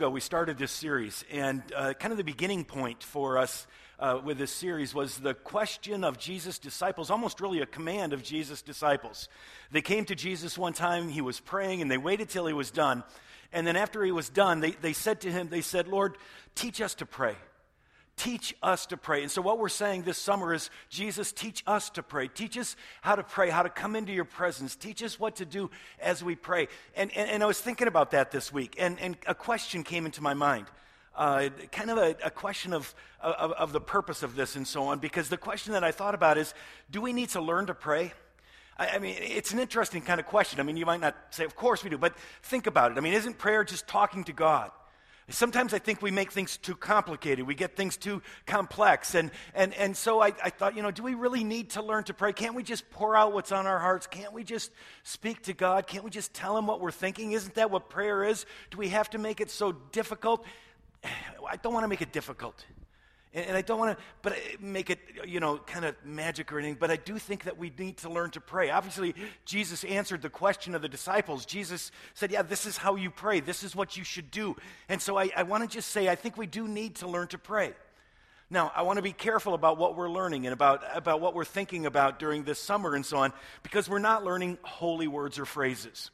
ago, we started this series, and uh, kind of the beginning point for us uh, with this series was the question of Jesus' disciples, almost really a command of Jesus' disciples. They came to Jesus one time, he was praying, and they waited till he was done. And then after he was done, they, they said to him, They said, Lord, teach us to pray. Teach us to pray. And so, what we're saying this summer is Jesus, teach us to pray. Teach us how to pray, how to come into your presence. Teach us what to do as we pray. And, and, and I was thinking about that this week, and, and a question came into my mind. Uh, kind of a, a question of, of, of the purpose of this and so on, because the question that I thought about is do we need to learn to pray? I, mean, it's an interesting kind of question. I mean, you might not say, of course we do, but think about it. I mean, isn't prayer just talking to God? Sometimes I think we make things too complicated. We get things too complex. And, and, and so I, I thought, you know, do we really need to learn to pray? Can't we just pour out what's on our hearts? Can't we just speak to God? Can't we just tell Him what we're thinking? Isn't that what prayer is? Do we have to make it so difficult? I don't want to make it difficult. And, and I don't want to but make it, you know, kind of magic or anything, but I do think that we need to learn to pray. Obviously, Jesus answered the question of the disciples. Jesus said, Yeah, this is how you pray, this is what you should do. And so I, I want to just say, I think we do need to learn to pray. Now, I want to be careful about what we're learning and about, about what we're thinking about during this summer and so on, because we're not learning holy words or phrases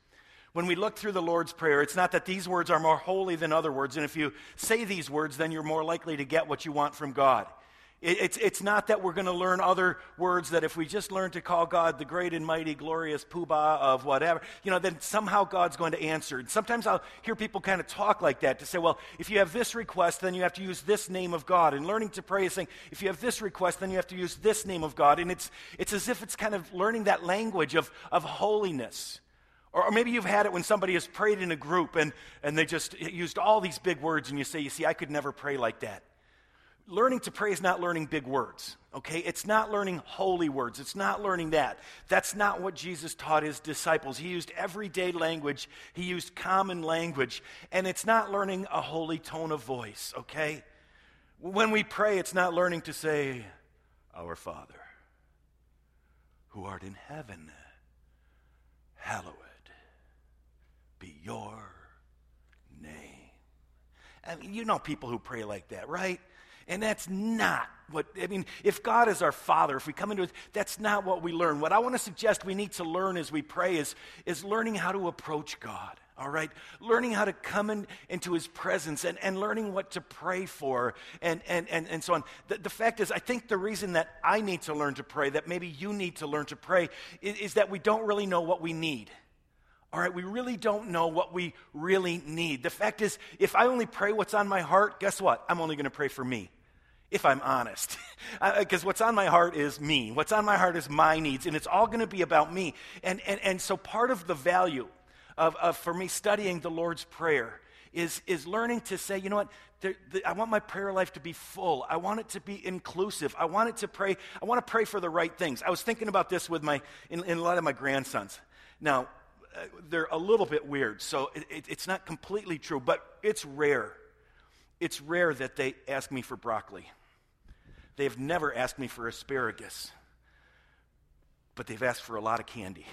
when we look through the Lord's Prayer, it's not that these words are more holy than other words. And if you say these words, then you're more likely to get what you want from God. It's, it's not that we're going to learn other words that if we just learn to call God the great and mighty, glorious poobah of whatever, you know, then somehow God's going to answer. And sometimes I'll hear people kind of talk like that to say, well, if you have this request, then you have to use this name of God. And learning to pray is saying, if you have this request, then you have to use this name of God. And it's, it's as if it's kind of learning that language of, of holiness. Or, maybe you've had it when somebody has prayed in a group and, and they just used all these big words, and you say, You see, I could never pray like that. Learning to pray is not learning big words, okay? It's not learning holy words. It's not learning that. That's not what Jesus taught his disciples. He used everyday language, he used common language, and it's not learning a holy tone of voice, okay? When we pray, it's not learning to say, Our Father, who art in heaven, hallowed your name. I mean, you know people who pray like that, right? And that's not what, I mean, if God is our Father, if we come into it, that's not what we learn. What I want to suggest we need to learn as we pray is, is learning how to approach God, all right? Learning how to come in, into His presence and, and learning what to pray for and, and, and, and so on. The, the fact is, I think the reason that I need to learn to pray, that maybe you need to learn to pray, is, is that we don't really know what we need. All right, we really don't know what we really need. The fact is, if I only pray what's on my heart, guess what? I'm only going to pray for me, if I'm honest. Because what's on my heart is me. What's on my heart is my needs, and it's all going to be about me. And, and, and so part of the value of, of, for me studying the Lord's Prayer is, is learning to say, you know what, there, the, I want my prayer life to be full. I want it to be inclusive. I want it to pray. I want to pray for the right things. I was thinking about this with my, in, in a lot of my grandsons. Now, uh, Uh, they're a little bit weird, so it, it, it's not completely true, but it's rare. It's rare that they ask me for broccoli. They've never asked me for asparagus, but they've asked for a lot of candy.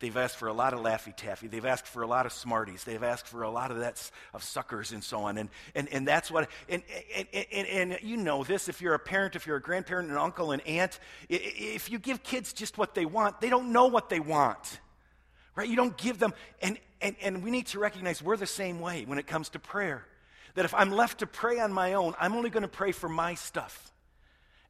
They've asked for a lot of Laffy Taffy. They've asked for a lot of Smarties. They've asked for a lot of that of suckers and so on. And, and, and that's what, and, and, and, and you know this if you're a parent, if you're a grandparent, an uncle, an aunt, if you give kids just what they want, they don't know what they want right? You don't give them, and, and, and we need to recognize we're the same way when it comes to prayer. That if I'm left to pray on my own, I'm only going to pray for my stuff.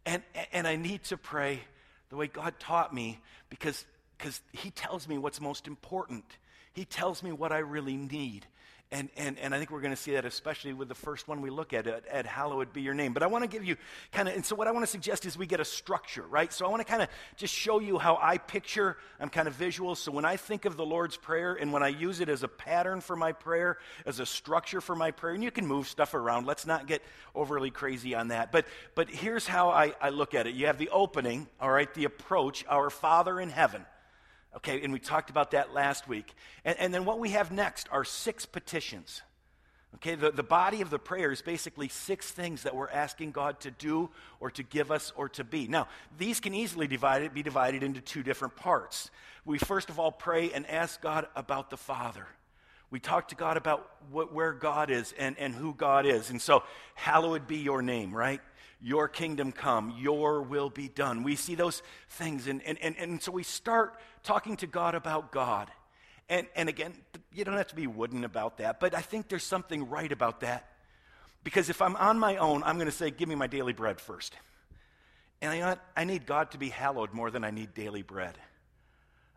And, and I need to pray the way God taught me because because He tells me what's most important. He tells me what I really need. And, and, and I think we're going to see that especially with the first one we look at, at, at Hallowed Be Your Name. But I want to give you kind of, and so what I want to suggest is we get a structure, right? So I want to kind of just show you how I picture, I'm kind of visual. So when I think of the Lord's Prayer and when I use it as a pattern for my prayer, as a structure for my prayer, and you can move stuff around, let's not get overly crazy on that. But, but here's how I, I look at it you have the opening, all right, the approach, our Father in heaven. Okay, and we talked about that last week. And, and then what we have next are six petitions. Okay, the, the body of the prayer is basically six things that we're asking God to do or to give us or to be. Now, these can easily divide, be divided into two different parts. We first of all pray and ask God about the Father. We talk to God about what, where God is and, and who God is. And so, hallowed be your name, right? Your kingdom come, your will be done. We see those things. And, and, and, and so we start talking to God about God. And, and again, you don't have to be wooden about that, but I think there's something right about that. Because if I'm on my own, I'm going to say, Give me my daily bread first. And I, I need God to be hallowed more than I need daily bread.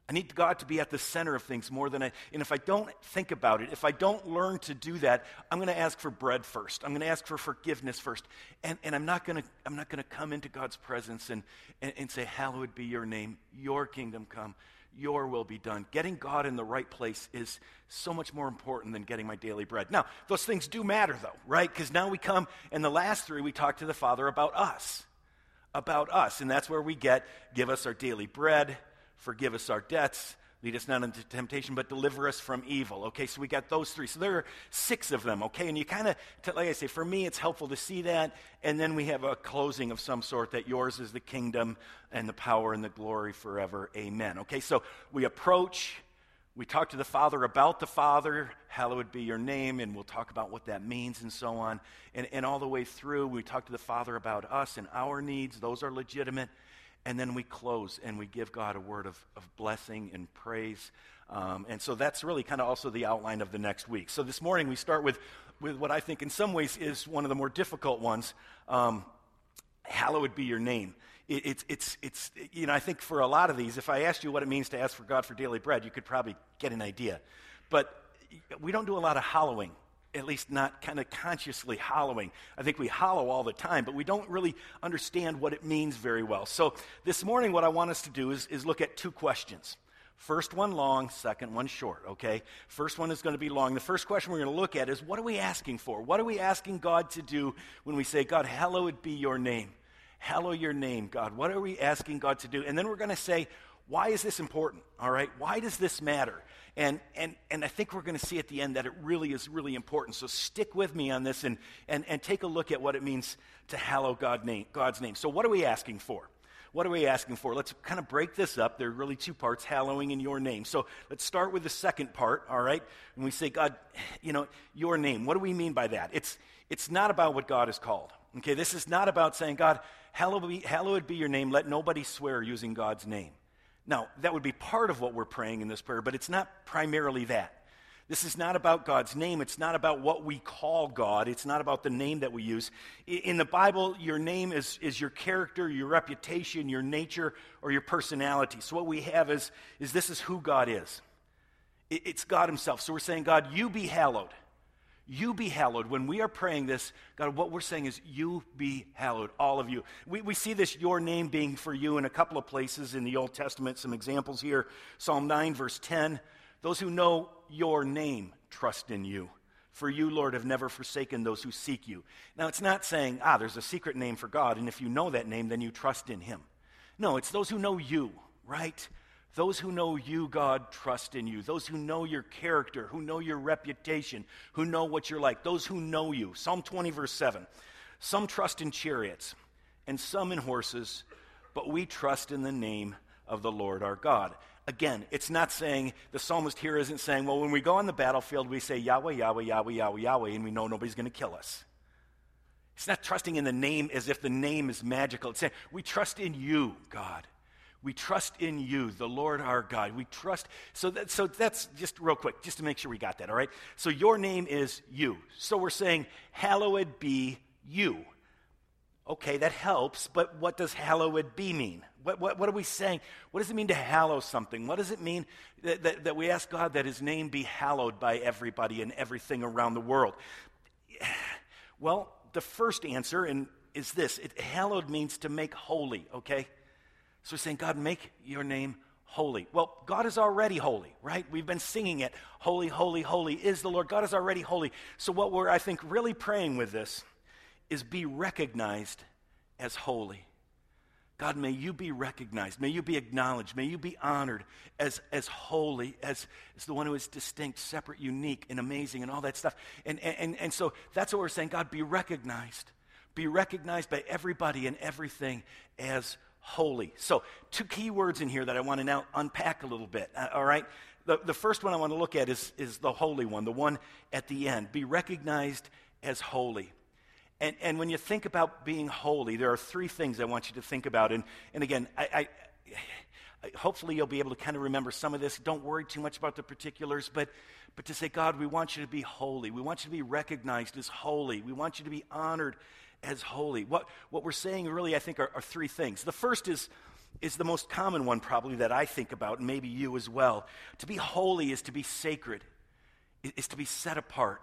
I need God to be at the center of things more than I. And if I don't think about it, if I don't learn to do that, I'm going to ask for bread first. I'm going to ask for forgiveness first. And, and I'm not going to I'm not going to come into God's presence and, and, and say, Hallowed be your name, your kingdom come, your will be done. Getting God in the right place is so much more important than getting my daily bread. Now, those things do matter, though, right? Because now we come, and the last three, we talk to the Father about us. About us. And that's where we get give us our daily bread, forgive us our debts, Lead us not into temptation, but deliver us from evil. Okay, so we got those three. So there are six of them, okay? And you kind of, like I say, for me, it's helpful to see that. And then we have a closing of some sort that yours is the kingdom and the power and the glory forever. Amen. Okay, so we approach, we talk to the Father about the Father, hallowed be your name, and we'll talk about what that means and so on. And, and all the way through, we talk to the Father about us and our needs, those are legitimate and then we close and we give God a word of, of blessing and praise. Um, and so that's really kind of also the outline of the next week. So this morning we start with, with what I think in some ways is one of the more difficult ones. Um, hallowed be your name. It, it's, it's, it's, you know, I think for a lot of these, if I asked you what it means to ask for God for daily bread, you could probably get an idea. But we don't do a lot of hallowing at least not kind of consciously hollowing. I think we hollow all the time, but we don't really understand what it means very well. So this morning, what I want us to do is, is look at two questions. First one long, second one short, okay? First one is going to be long. The first question we're going to look at is what are we asking for? What are we asking God to do when we say, God, hallowed be your name? Hallow your name, God. What are we asking God to do? And then we're going to say, why is this important? All right? Why does this matter? And, and, and I think we're going to see at the end that it really is really important. So stick with me on this and, and, and take a look at what it means to hallow God name, God's name. So, what are we asking for? What are we asking for? Let's kind of break this up. There are really two parts hallowing in your name. So let's start with the second part, all right? And we say, God, you know, your name. What do we mean by that? It's, it's not about what God is called. Okay, this is not about saying, God, hallowed be, hallowed be your name. Let nobody swear using God's name. Now, that would be part of what we're praying in this prayer, but it's not primarily that. This is not about God's name. It's not about what we call God. It's not about the name that we use. In the Bible, your name is, is your character, your reputation, your nature, or your personality. So, what we have is, is this is who God is. It's God Himself. So, we're saying, God, you be hallowed. You be hallowed. When we are praying this, God, what we're saying is, You be hallowed, all of you. We, we see this, your name being for you, in a couple of places in the Old Testament. Some examples here Psalm 9, verse 10. Those who know your name trust in you. For you, Lord, have never forsaken those who seek you. Now, it's not saying, ah, there's a secret name for God, and if you know that name, then you trust in him. No, it's those who know you, right? Those who know you, God, trust in you. Those who know your character, who know your reputation, who know what you're like. Those who know you. Psalm 20, verse 7. Some trust in chariots and some in horses, but we trust in the name of the Lord our God. Again, it's not saying, the psalmist here isn't saying, well, when we go on the battlefield, we say Yahweh, Yahweh, Yahweh, Yahweh, Yahweh, and we know nobody's going to kill us. It's not trusting in the name as if the name is magical. It's saying, we trust in you, God. We trust in you, the Lord our God. We trust. So, that, so that's just real quick, just to make sure we got that, all right? So your name is you. So we're saying, hallowed be you. Okay, that helps, but what does hallowed be mean? What, what, what, are we saying? What does it mean to hallow something? What does it mean that, that, that we ask God that his name be hallowed by everybody and everything around the world? Well, the first answer and is this it, hallowed means to make holy, okay? So we're saying, God, make your name holy. Well, God is already holy, right? We've been singing it. Holy, holy, holy is the Lord. God is already holy. So, what we're, I think, really praying with this is be recognized as holy. God, may you be recognized. May you be acknowledged. May you be honored as, as holy, as, as the one who is distinct, separate, unique, and amazing, and all that stuff. And, and, and so that's what we're saying. God, be recognized. Be recognized by everybody and everything as holy. So, two key words in here that I want to now unpack a little bit. Uh, all right? The, the first one I want to look at is, is the holy one, the one at the end. Be recognized as holy. And, and when you think about being holy, there are three things I want you to think about. And, and again, I, I, hopefully you'll be able to kind of remember some of this. Don't worry too much about the particulars, but, but to say, God, we want you to be holy. We want you to be recognized as holy. We want you to be honored as holy. What, what we're saying really, I think, are, are three things. The first is, is the most common one, probably, that I think about, and maybe you as well. To be holy is to be sacred, is to be set apart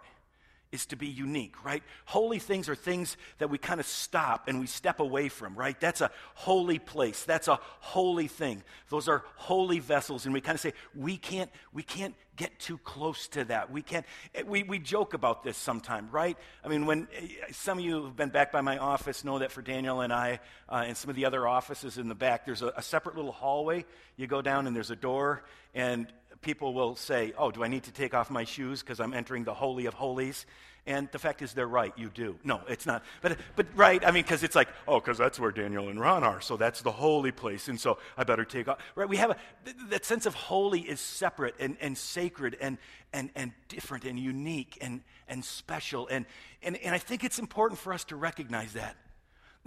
is to be unique, right? Holy things are things that we kind of stop and we step away from, right? That's a holy place. That's a holy thing. Those are holy vessels, and we kind of say we can't we can't get too close to that. We can't. Eh, we we joke about this sometime, right? I mean, when eh, some of you who've been back by my office know that for Daniel and I uh, and some of the other offices in the back, there's a, a separate little hallway. You go down and there's a door, and people will say, Oh, do I need to take off my shoes because I'm entering the Holy of Holies? And the fact is, they're right. You do. No, it's not. But, but right, I mean, because it's like, oh, because that's where Daniel and Ron are. So that's the holy place. And so I better take off. Right? We have a, th- that sense of holy is separate and, and sacred and, and, and different and unique and, and special. And, and, and I think it's important for us to recognize that.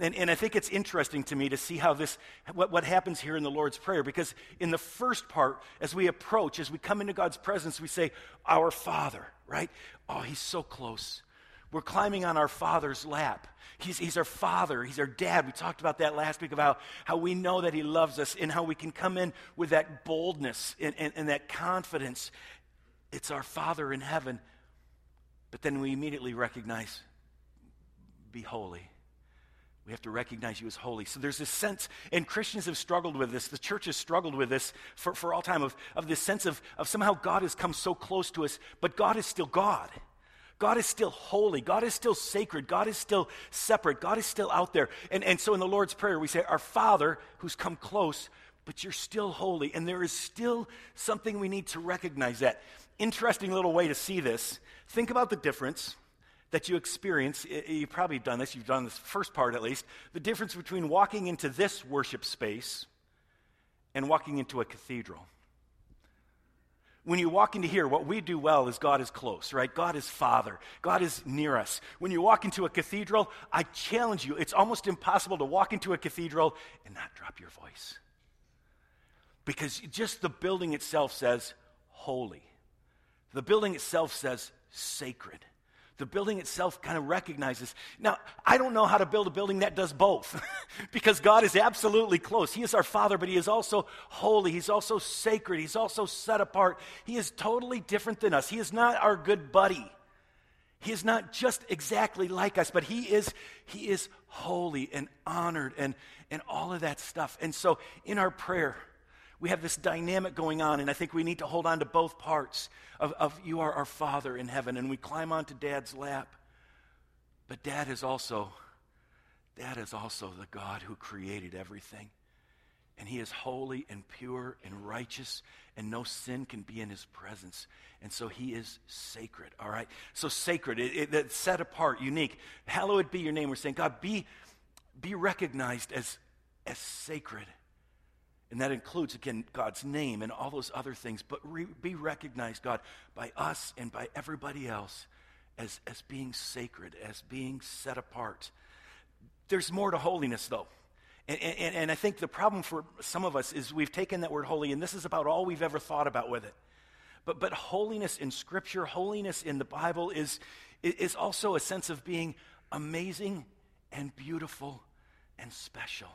And, and I think it's interesting to me to see how this, what, what happens here in the Lord's Prayer, because in the first part, as we approach, as we come into God's presence, we say, Our Father, right? Oh, He's so close. We're climbing on our Father's lap. He's, he's our Father, He's our Dad. We talked about that last week about how we know that He loves us and how we can come in with that boldness and, and, and that confidence. It's our Father in heaven. But then we immediately recognize, Be holy we have to recognize you as holy. So there's this sense, and Christians have struggled with this, the church has struggled with this for, for all time, of, of this sense of, of somehow God has come so close to us, but God is still God. God is still holy. God is still sacred. God is still separate. God is still out there. And, and so in the Lord's Prayer, we say, Our Father who's come close, but you're still holy. And there is still something we need to recognize that. Interesting little way to see this. Think about the difference that you experience, you've probably done this, you've done this first part at least, the difference between walking into this worship space and walking into a cathedral. When you walk into here, what we do well is God is close, right? God is Father. God is near us. When you walk into a cathedral, I challenge you, it's almost impossible to walk into a cathedral and not drop your voice. Because just the building itself says holy, the building itself says sacred the building itself kind of recognizes. Now, I don't know how to build a building that does both because God is absolutely close. He is our Father, but He is also holy. He's also sacred. He's also set apart. He is totally different than us. He is not our good buddy. He is not just exactly like us, but He is, he is holy and honored and, and all of that stuff. And so in our prayer, we have this dynamic going on, and I think we need to hold on to both parts of, of you are our Father in heaven, and we climb onto Dad's lap. But Dad is also, Dad is also the God who created everything. And he is holy and pure and righteous, and no sin can be in his presence. And so he is sacred, all right? So sacred, it, it, set apart, unique. Hallowed be your name. We're saying, God, be, be recognized as, as sacred. And that includes, again, God's name and all those other things, but re- be recognized, God, by us and by everybody else as, as being sacred, as being set apart. There's more to holiness, though. And, and, and I think the problem for some of us is we've taken that word holy, and this is about all we've ever thought about with it. But, but holiness in Scripture, holiness in the Bible is, is also a sense of being amazing and beautiful and special.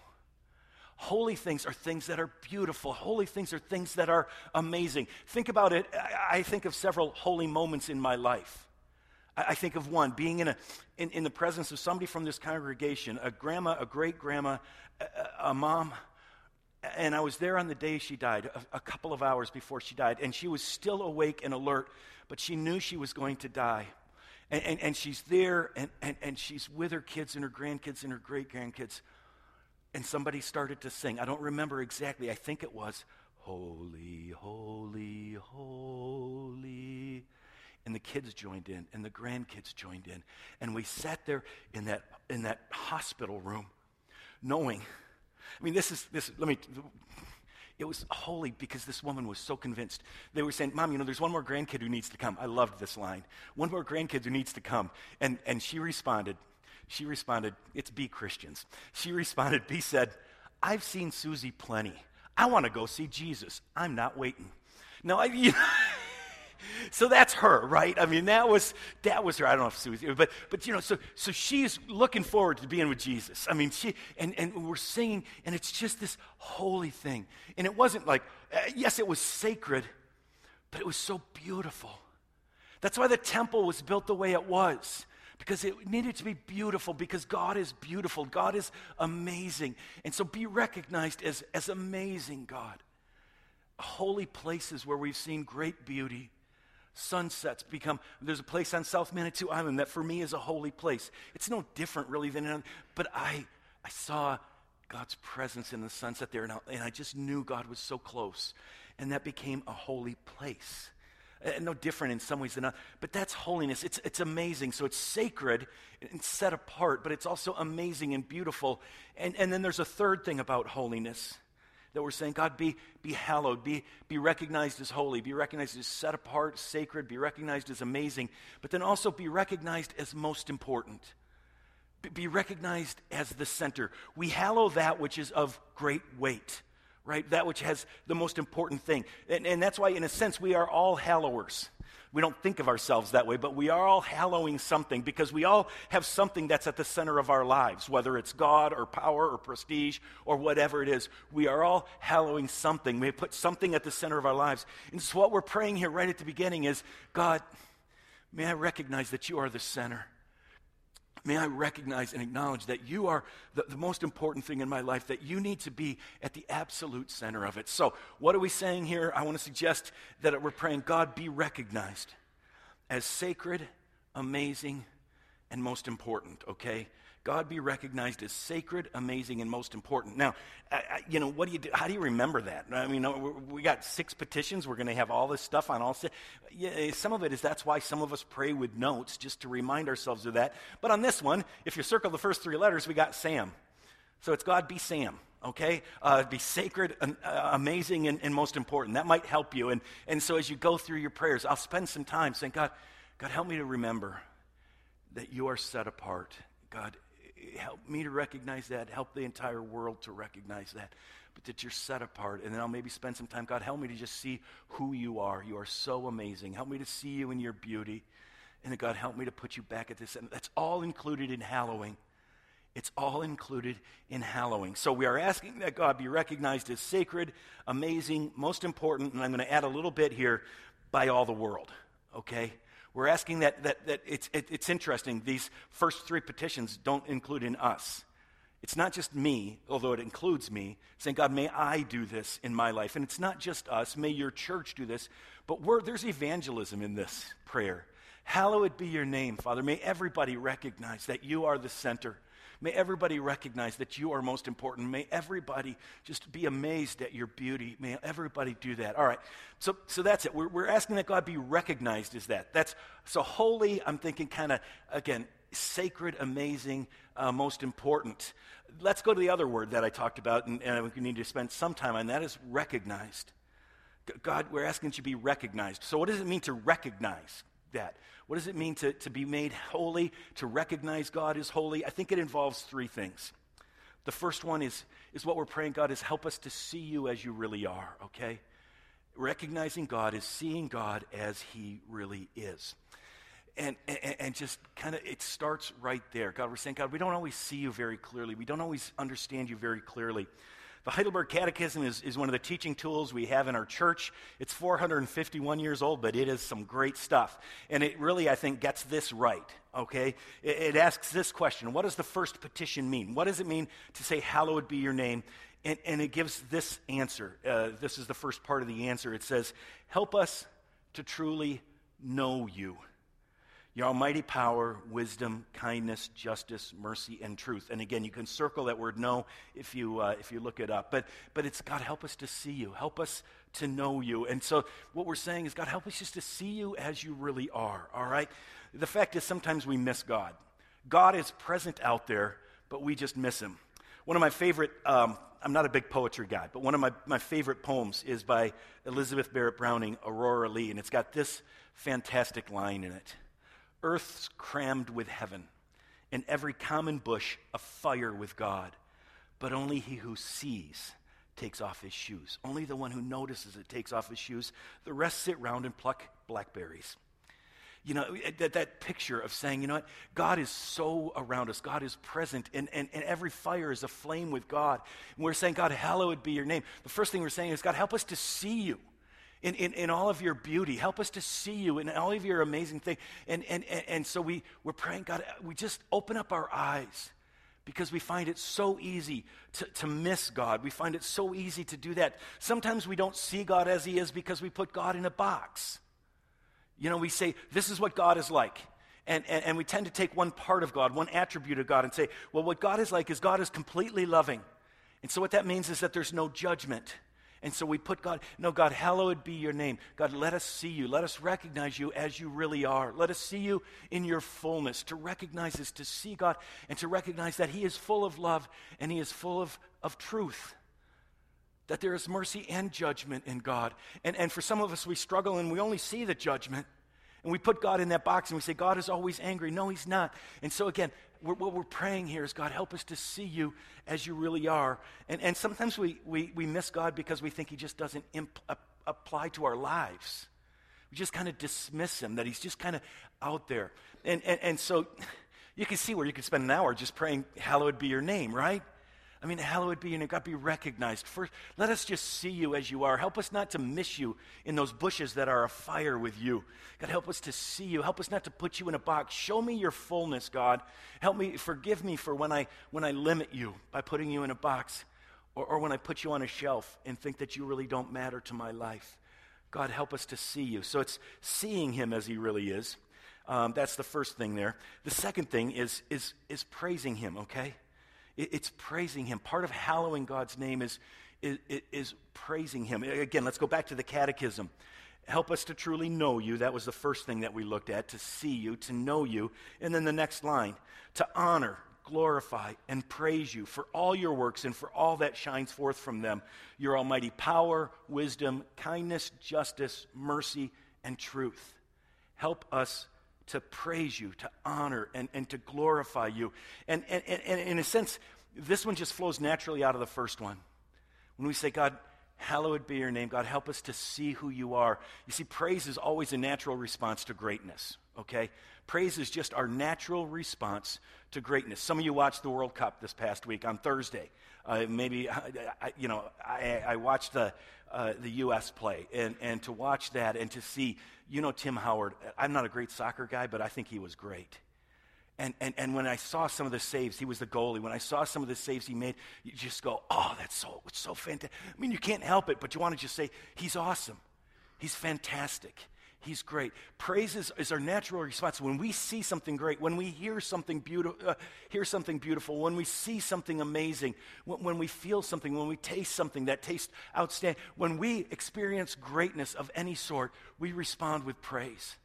Holy things are things that are beautiful. Holy things are things that are amazing. Think about it. I, think of several holy moments in my life. I, think of one being in, a, in, in the presence of somebody from this congregation, a grandma, a great grandma, a, a mom, and I was there on the day she died, a, a, couple of hours before she died, and she was still awake and alert, but she knew she was going to die. And, and, and she's there, and, and, and she's with her kids and her grandkids and her great grandkids and somebody started to sing. I don't remember exactly. I think it was Holy, Holy, Holy. And the kids joined in, and the grandkids joined in. And we sat there in that, in that hospital room, knowing. I mean, this is, this, let me, it was holy because this woman was so convinced. They were saying, Mom, you know, there's one more grandkid who needs to come. I loved this line. One more grandkid who needs to come. And, and she responded, she responded, It's be Christians. She responded, B said, I've seen Susie plenty. I want to go see Jesus. I'm not waiting. Now, I, you know, so that's her, right? I mean, that was that was her. I don't know if Susie, but but you know, so so she's looking forward to being with Jesus. I mean, she and and we're singing, and it's just this holy thing. And it wasn't like, uh, yes, it was sacred, but it was so beautiful. That's why the temple was built the way it was. Because it needed to be beautiful, because God is beautiful. God is amazing. And so be recognized as, as amazing God. Holy places where we've seen great beauty sunsets become there's a place on south manitou island that for me is a holy place it's no different really than but i i saw god's presence in the sunset there and I, and I just knew god was so close and that became a holy place uh, no different in some ways than others but that's holiness it's, it's amazing so it's sacred and set apart but it's also amazing and beautiful and, and then there's a third thing about holiness that we're saying, God, be, be hallowed, be, be recognized as holy, be recognized as set apart, sacred, be recognized as amazing, but then also be recognized as most important. Be recognized as the center. We hallow that which is of great weight, right? That which has the most important thing. And, and that's why, in a sense, we are all hallowers. We don't think of ourselves that way, but we are all hallowing something because we all have something that's at the center of our lives, whether it's God or power or prestige or whatever it is. We are all hallowing something. We put something at the center of our lives. And so, what we're praying here right at the beginning is God, may I recognize that you are the center. May I recognize and acknowledge that you are the, the, most important thing in my life, that you need to be at the absolute center of it. So, what are we saying here? I want to suggest that we're praying, God, be recognized as sacred, amazing, and most important, okay? God be recognized as sacred, amazing, and most important. Now, I, I, you know, what do you do? How do you remember that? I mean, we got six petitions. We're going to have all this stuff on all six. Yeah, some of it is that's why some of us pray with notes just to remind ourselves of that. But on this one, if you circle the first three letters, we got Sam. So it's God be Sam okay? Uh, be sacred, uh, amazing, and, and, most important. That might help you. And, and so as you go through your prayers, I'll spend some time saying, God, God, help me to remember that you are set apart. God, help me to recognize that, help the entire world to recognize that, but that you're set apart. And then I'll maybe spend some time, God, help me to just see who you are. You are so amazing. Help me to see you in your beauty. And then, God, help me to put you back at this. And that's all included in hallowing. It's all included in hallowing. So we are asking that God be recognized as sacred, amazing, most important, and I'm going to add a little bit here by all the world, okay? We're asking that, that, that it's, it, it's interesting. These first three petitions don't include in us. It's not just me, although it includes me, saying, God, may I do this in my life. And it's not just us, may your church do this, but there's evangelism in this prayer. Hallowed be your name, Father. May everybody recognize that you are the center May everybody recognize that you are most important. May everybody just be amazed at your beauty. May everybody do that. All right. So, so that's it. We're, we're asking that God be recognized as that. That's so holy. I'm thinking kind of, again, sacred, amazing, uh, most important. Let's go to the other word that I talked about, and, and we need to spend some time on that is recognized. God, we're asking that you be recognized. So, what does it mean to recognize that? What does it mean to, to be made holy, to recognize God is holy? I think it involves three things. The first one is, is what we're praying, God, is help us to see you as you really are, okay? Recognizing God is seeing God as he really is. And, and, and just kind of, it starts right there. God, we're saying, God, we don't always see you very clearly. We don't always understand you very clearly. The Heidelberg Catechism is, is one of the teaching tools we have in our church. It's 451 years old, but it is some great stuff. And it really, I think, gets this right, okay? It, it asks this question What does the first petition mean? What does it mean to say, Hallowed be your name? And, and it gives this answer. Uh, this is the first part of the answer. It says, Help us to truly know you your almighty power, wisdom, kindness, justice, mercy, and truth. And again, you can circle that word know if you, uh, if you look it up. But, but it's God, help us to see you. Help us to know you. And so what we're saying is, God, help us just to see you as you really are, all right? The fact is, sometimes we miss God. God is present out there, but we just miss him. One of my favorite um, I'm not a big poetry guy, but one of my, my favorite poems is by Elizabeth Barrett Browning, Aurora Leigh, and it's got this fantastic line in it Earth's crammed with heaven, and every common bush afire with God, but only he who sees takes off his shoes. Only the one who notices it takes off his shoes. The rest sit round and pluck blackberries. You know, eh, that, that picture of saying, you know what, God is so around us. God is present, and, and, and every fire is aflame with God. And we're saying, God, hallowed be your name. The first thing we're saying is, God, help us to see you. In, in, in all of your beauty. Help us to see you in all of your amazing things. And, and, and, and so we, we're praying, God, we just open up our eyes because we find it so easy to, to miss God. We find it so easy to do that. Sometimes we don't see God as He is because we put God in a box. You know, we say, this is what God is like. And, and, and we tend to take one part of God, one attribute of God, and say, well, what God is like is God is completely loving. And so what that means is that there's no judgment. And so we put God, no, God, hallowed be your name. God, let us see you. Let us recognize you as you really are. Let us see you in your fullness. To recognize is to see God and to recognize that He is full of love and He is full of, of truth. That there is mercy and judgment in God. And, and for some of us, we struggle and we only see the judgment. And we put God in that box and we say, God is always angry. No, He's not. And so, again, we're, what we're praying here is, God, help us to see you as you really are. And, and sometimes we, we, we miss God because we think He just doesn't imp, apply to our lives. We just kind of dismiss Him, that He's just kind of out there. And, and, and so you can see where you could spend an hour just praying, Hallowed be your name, right? I mean, hallowed be your name. God, be recognized. First, let us just see you as you are. Help us not to miss you in those bushes that are afire with you. God, help us to see you. Help us not to put you in a box. Show me your fullness, God. Help me, forgive me for when I, when I limit you by putting you in a box or, or when I put you on a shelf and think that you really don't matter to my life. God, help us to see you. So it's seeing him as he really is. Um, that's the first thing there. The second thing is, is, is praising him, okay? It's praising Him. Part of hallowing God's name is, is, is praising Him. Again, let's go back to the catechism. Help us to truly know you. That was the first thing that we looked at to see you, to know you. And then the next line to honor, glorify, and praise you for all your works and for all that shines forth from them your almighty power, wisdom, kindness, justice, mercy, and truth. Help us to praise you, to honor, and, and to glorify you. And, and, and in a sense, this one just flows naturally out of the first one. When we say, God, hallowed be your name, God, help us to see who you are. You see, praise is always a natural response to greatness, okay? Praise is just our natural response to greatness. Some of you watched the World Cup this past week on Thursday. Uh, maybe, you know, I, I watched the, uh, the U.S. play, and, and to watch that and to see you know Tim Howard. I'm not a great soccer guy, but I think he was great. And, and, and when I saw some of the saves, he was the goalie. When I saw some of the saves he made, you just go, oh, that's so, it's so fantastic. I mean, you can't help it, but you want to just say, he's awesome. He's fantastic. He's great. Praise is, is, our natural response. When we see something great, when we hear something, beautiful, uh, hear something beautiful, when we see something amazing, when, when, we feel something, when we taste something that tastes outstanding, when we experience greatness of any sort, we respond with praise.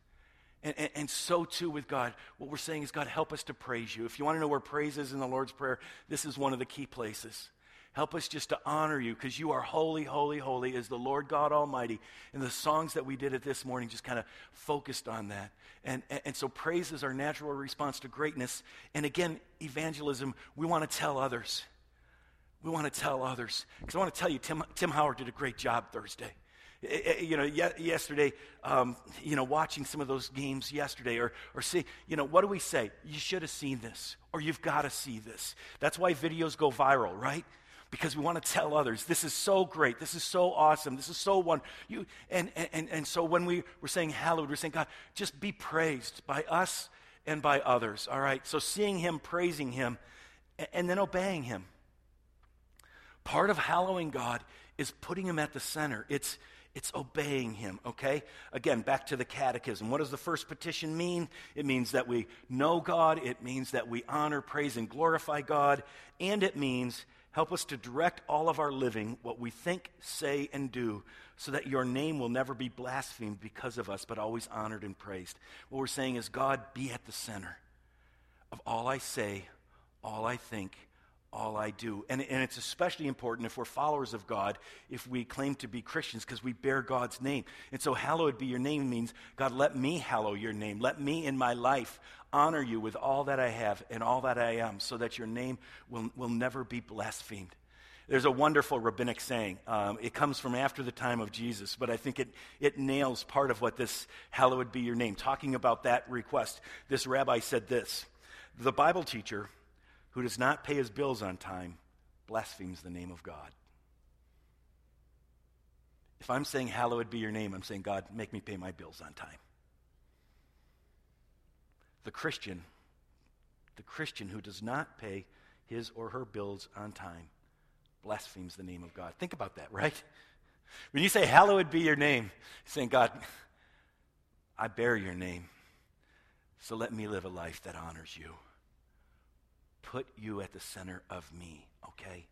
And, and, and, so too with God. What we're saying is, God, help us to praise you. If you want to know where praise is in the Lord's Prayer, this is one of the key places. Help us just to honor you because you are holy, holy, holy is the Lord God Almighty. And the songs that we did it this morning just kind of focused on that. And, and, and so praise is our natural response to greatness. And again, evangelism, we want to tell others. We want to tell others. Because I want to tell you, Tim, Tim Howard did a great job Thursday you know, yesterday, um, you know, watching some of those games yesterday, or, or see, you know, what do we say? You should have seen this, or you've got to see this. That's why videos go viral, right? Because we want to tell others this is so great. This is so awesome. This is so one you and and and so when we were saying hallowed we're saying god just be praised by us and by others. All right? So seeing him praising him and then obeying him. Part of hallowing god is putting him at the center. It's it's obeying him, okay? Again, back to the catechism. What does the first petition mean? It means that we know God, it means that we honor, praise, and glorify God, and it means Help us to direct all of our living, what we think, say, and do, so that your name will never be blasphemed because of us, but always honored and praised. What we're saying is, God, be at the center of all I say, all I think, all I do. And, and it's especially important if we're followers of God, if we claim to be Christians, because we bear God's name. And so, hallowed be your name means, God, let me hallow your name. Let me in my life honor you with all that I have and all that I am, so that your name will, will never be blasphemed. There's a wonderful rabbinic saying. Um, it comes from after the time of Jesus, but I think it, it nails part of what this hallowed be your name. Talking about that request, this rabbi said this The Bible teacher who does not pay his bills on time blasphemes the name of God. If I'm saying, Hallowed be your name, I'm saying, God, make me pay my bills on time. The Christian, the Christian who does not pay his or her bills on time blasphemes the name of God. Think about that, right? When you say, Hallowed be your name, saying, God, I bear your name, so let me live a life that honors you put you at the center of me, okay?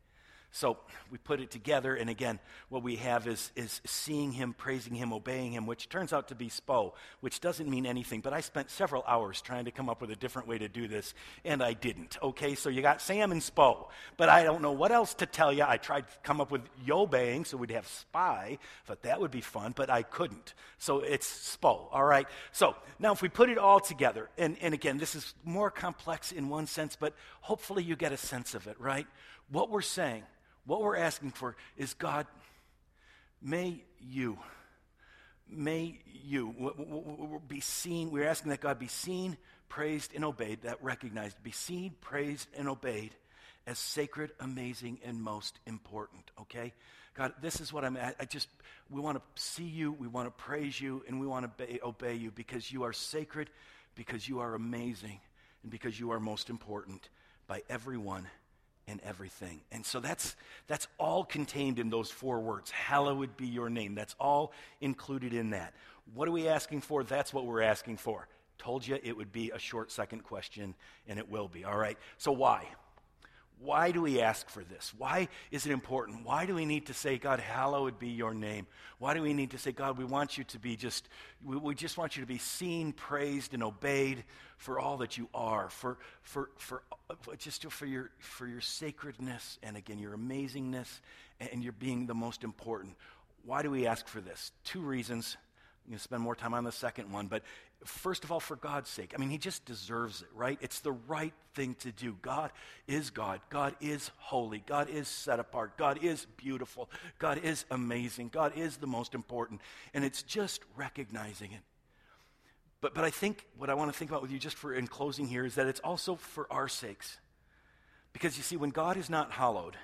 So we put it together, and again, what we have is, is seeing him, praising him, obeying him, which turns out to be SPO, which doesn't mean anything. But I spent several hours trying to come up with a different way to do this, and I didn't. Okay, so you got Sam and SPO, but I don't know what else to tell you. I tried to come up with Yobeying, so we'd have spy. Thought that would be fun, but I couldn't. So it's SPO, all right? So now if we put it all together, and, and again, this is more complex in one sense, but hopefully you get a sense of it, right? What we're saying what we're asking for is God, may you, may you be seen. We're asking that God be seen, praised, and obeyed, that recognized, be seen, praised, and obeyed as sacred, amazing, and most important, okay? God, this is what I'm at. I just, we want to see you, we want to praise you, and we want to obey, obey you because you are sacred, because you are amazing, and because you are most important by everyone in everything. And so that's, that's all contained in those four words. Hallowed be your name. That's all included in that. What are we asking for? That's what we're asking for. Told you it would be a short second question, and it will be. All right. So why? Why do we ask for this? Why is it important? Why do we need to say, God, hallowed be your name? Why do we need to say, God, we want you to be just, we, we just want you to be seen, praised, and obeyed for all that you are, for, for, for, uh, just for your, for your sacredness and again, your amazingness and your being the most important. Why do we ask for this? Two reasons. I'm going to spend more time on the second one, but first of all, for God's sake. I mean, He just deserves it, right? It's the right thing to do. God is God. God is holy. God is set apart. God is beautiful. God is amazing. God is the most important. And it's just recognizing it. But, but I think what I want to think about with you just for in closing here is that it's also for our sakes. Because you see, when God is not hallowed,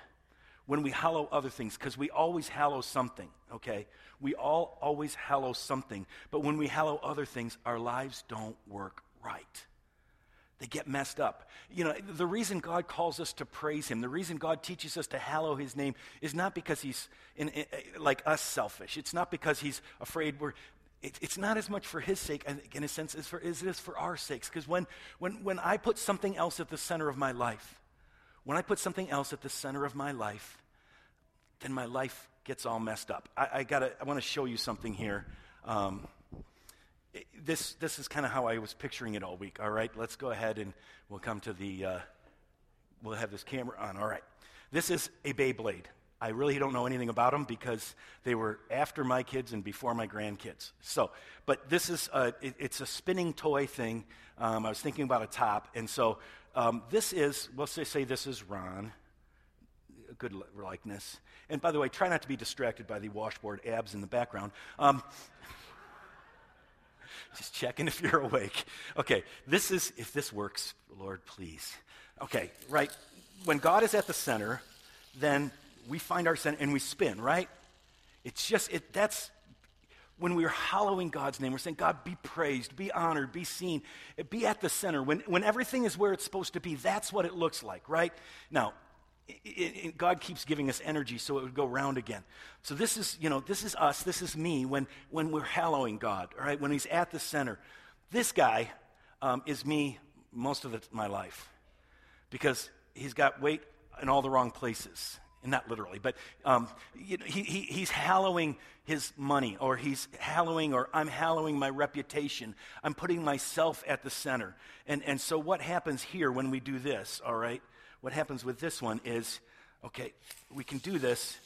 when we hallow other things, because we always hallow something, okay? We all always hallow something. But when we hallow other things, our lives don't work right. They get messed up. You know, the reason God calls us to praise Him, the reason God teaches us to hallow His name is not because He's in, in, uh, like us selfish. It's not because He's afraid we're. It, it's not as much for His sake, in a sense, as, for, as it is for our sakes. Because when, when, when I put something else at the center of my life, when I put something else at the center of my life, then my life gets all messed up. I, I gotta, I want to show you something here. Um, this, this is kind of how I was picturing it all week. All right, let's go ahead and we'll come to the, uh, we'll have this camera on. All right, this is a Beyblade. I really don't know anything about them because they were after my kids and before my grandkids. So, but this is a, it, it's a spinning toy thing. Um, I was thinking about a top, and so um, this is, say, say this is Ron, a good likeness. And by the way, try not to be distracted by the washboard abs in the background. Um, just checking if you're awake. Okay, this is, if this works, Lord, please. Okay, right. When God is at the center, then we find our center and we spin, right? It's just, it, that's when we're hallowing God's name, we're saying, God, be praised, be honored, be seen, be at the center. When, when everything is where it's supposed to be, that's what it looks like, right? Now, it, it, God keeps giving us energy so it would go round again. So this is, you know, this is us, this is me when, when we're hallowing God, all right, when He's at the center. This guy um, is me most of the, my life because he's got weight in all the wrong places. Not literally, but um, you know, he, he, he's hallowing his money, or he's hallowing, or I'm hallowing my reputation. I'm putting myself at the center. And, and so, what happens here when we do this, all right? what happens with this one is okay, we can do this,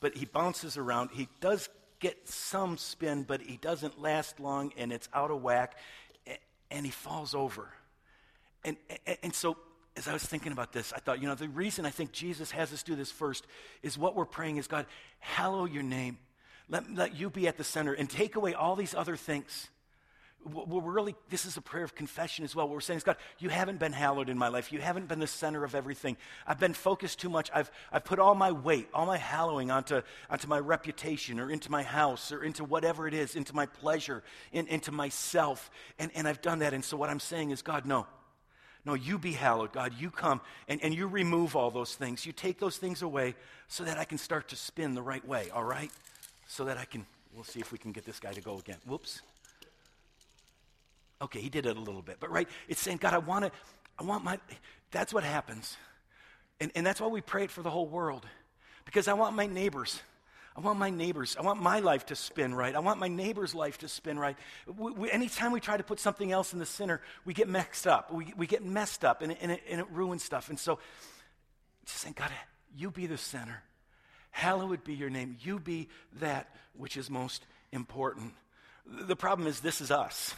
but he bounces around. He does get some spin, but he doesn't last long and it's out of whack and he falls over. And, and, and so as I was thinking about this, I thought, you know, the reason I think Jesus has us do this first is what we're praying is God, hallow your name. Let, let you be at the center and take away all these other things. We're really, this is a prayer of confession as well. What we're saying is, God, you haven't been hallowed in my life. You haven't been the center of everything. I've been focused too much. I've, I've put all my weight, all my hallowing onto, onto my reputation or into my house or into whatever it is, into my pleasure, in, into myself. And, and I've done that. And so what I'm saying is, God, no. No, you be hallowed, God. You come and, and you remove all those things. You take those things away so that I can start to spin the right way, all right? So that I can, we'll see if we can get this guy to go again. Whoops. Okay, he did it a little bit, but right, it's saying, God, I want to, I want my, that's what happens. And, and that's why we pray it for the whole world. Because I want my neighbors. I want my neighbors. I want my life to spin right. I want my neighbor's life to spin right. We, we, anytime we try to put something else in the center, we get mixed up. We, we get messed up and, and, it, and it ruins stuff. And so, just saying, God, you be the center. Hallowed be your name. You be that which is most important. The problem is, this is us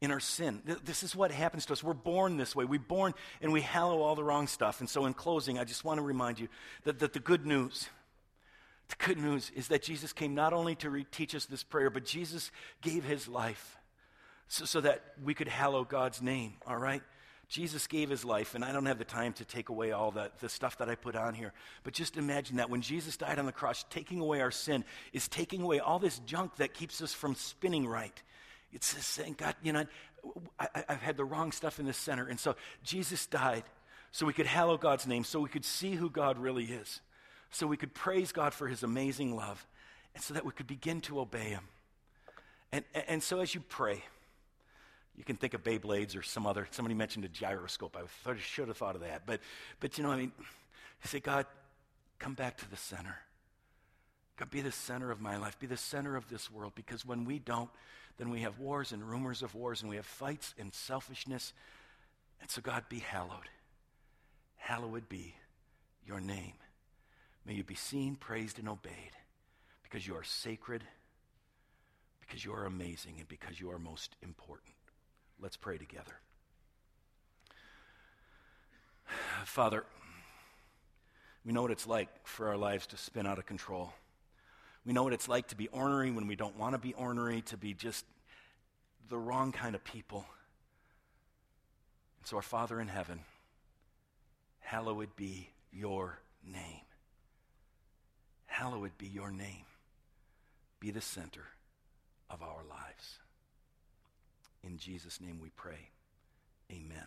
in our sin. This is what happens to us. We're born this way. We're born and we hallow all the wrong stuff. And so, in closing, I just want to remind you that, that the good news, the good news is that Jesus came not only to teach us this prayer, but Jesus gave his life so, so that we could hallow God's name, all right? Jesus gave his life, and I don't have the time to take away all the, the stuff that I put on here. But just imagine that when Jesus died on the cross, taking away our sin is taking away all this junk that keeps us from spinning right. It's just saying, God, you know, I, have had the wrong stuff in the center. And so Jesus died so we could hallow God's name, so we could see who God really is, so we could praise God for his amazing love, and so that we could begin to obey him. And, and so as you pray, you can think of Beyblades or some other, somebody mentioned a gyroscope. I thought, should have thought of that. But, but you know, I mean, you say, God, come back to the center. God, be the center of my life. Be the center of this world. Because when we don't, then we have wars and rumors of wars, and we have fights and selfishness. And so, God, be hallowed. Hallowed be your name. May you be seen, praised, and obeyed because you are sacred, because you are amazing, and because you are most important. Let's pray together. Father, we know what it's like for our lives to spin out of control. We know what it's like to be ornery when we don't want to be ornery, to be just the wrong kind of people. And so, our Father in heaven, hallowed be your name. Hallowed be your name. Be the center of our lives. In Jesus' name we pray. Amen.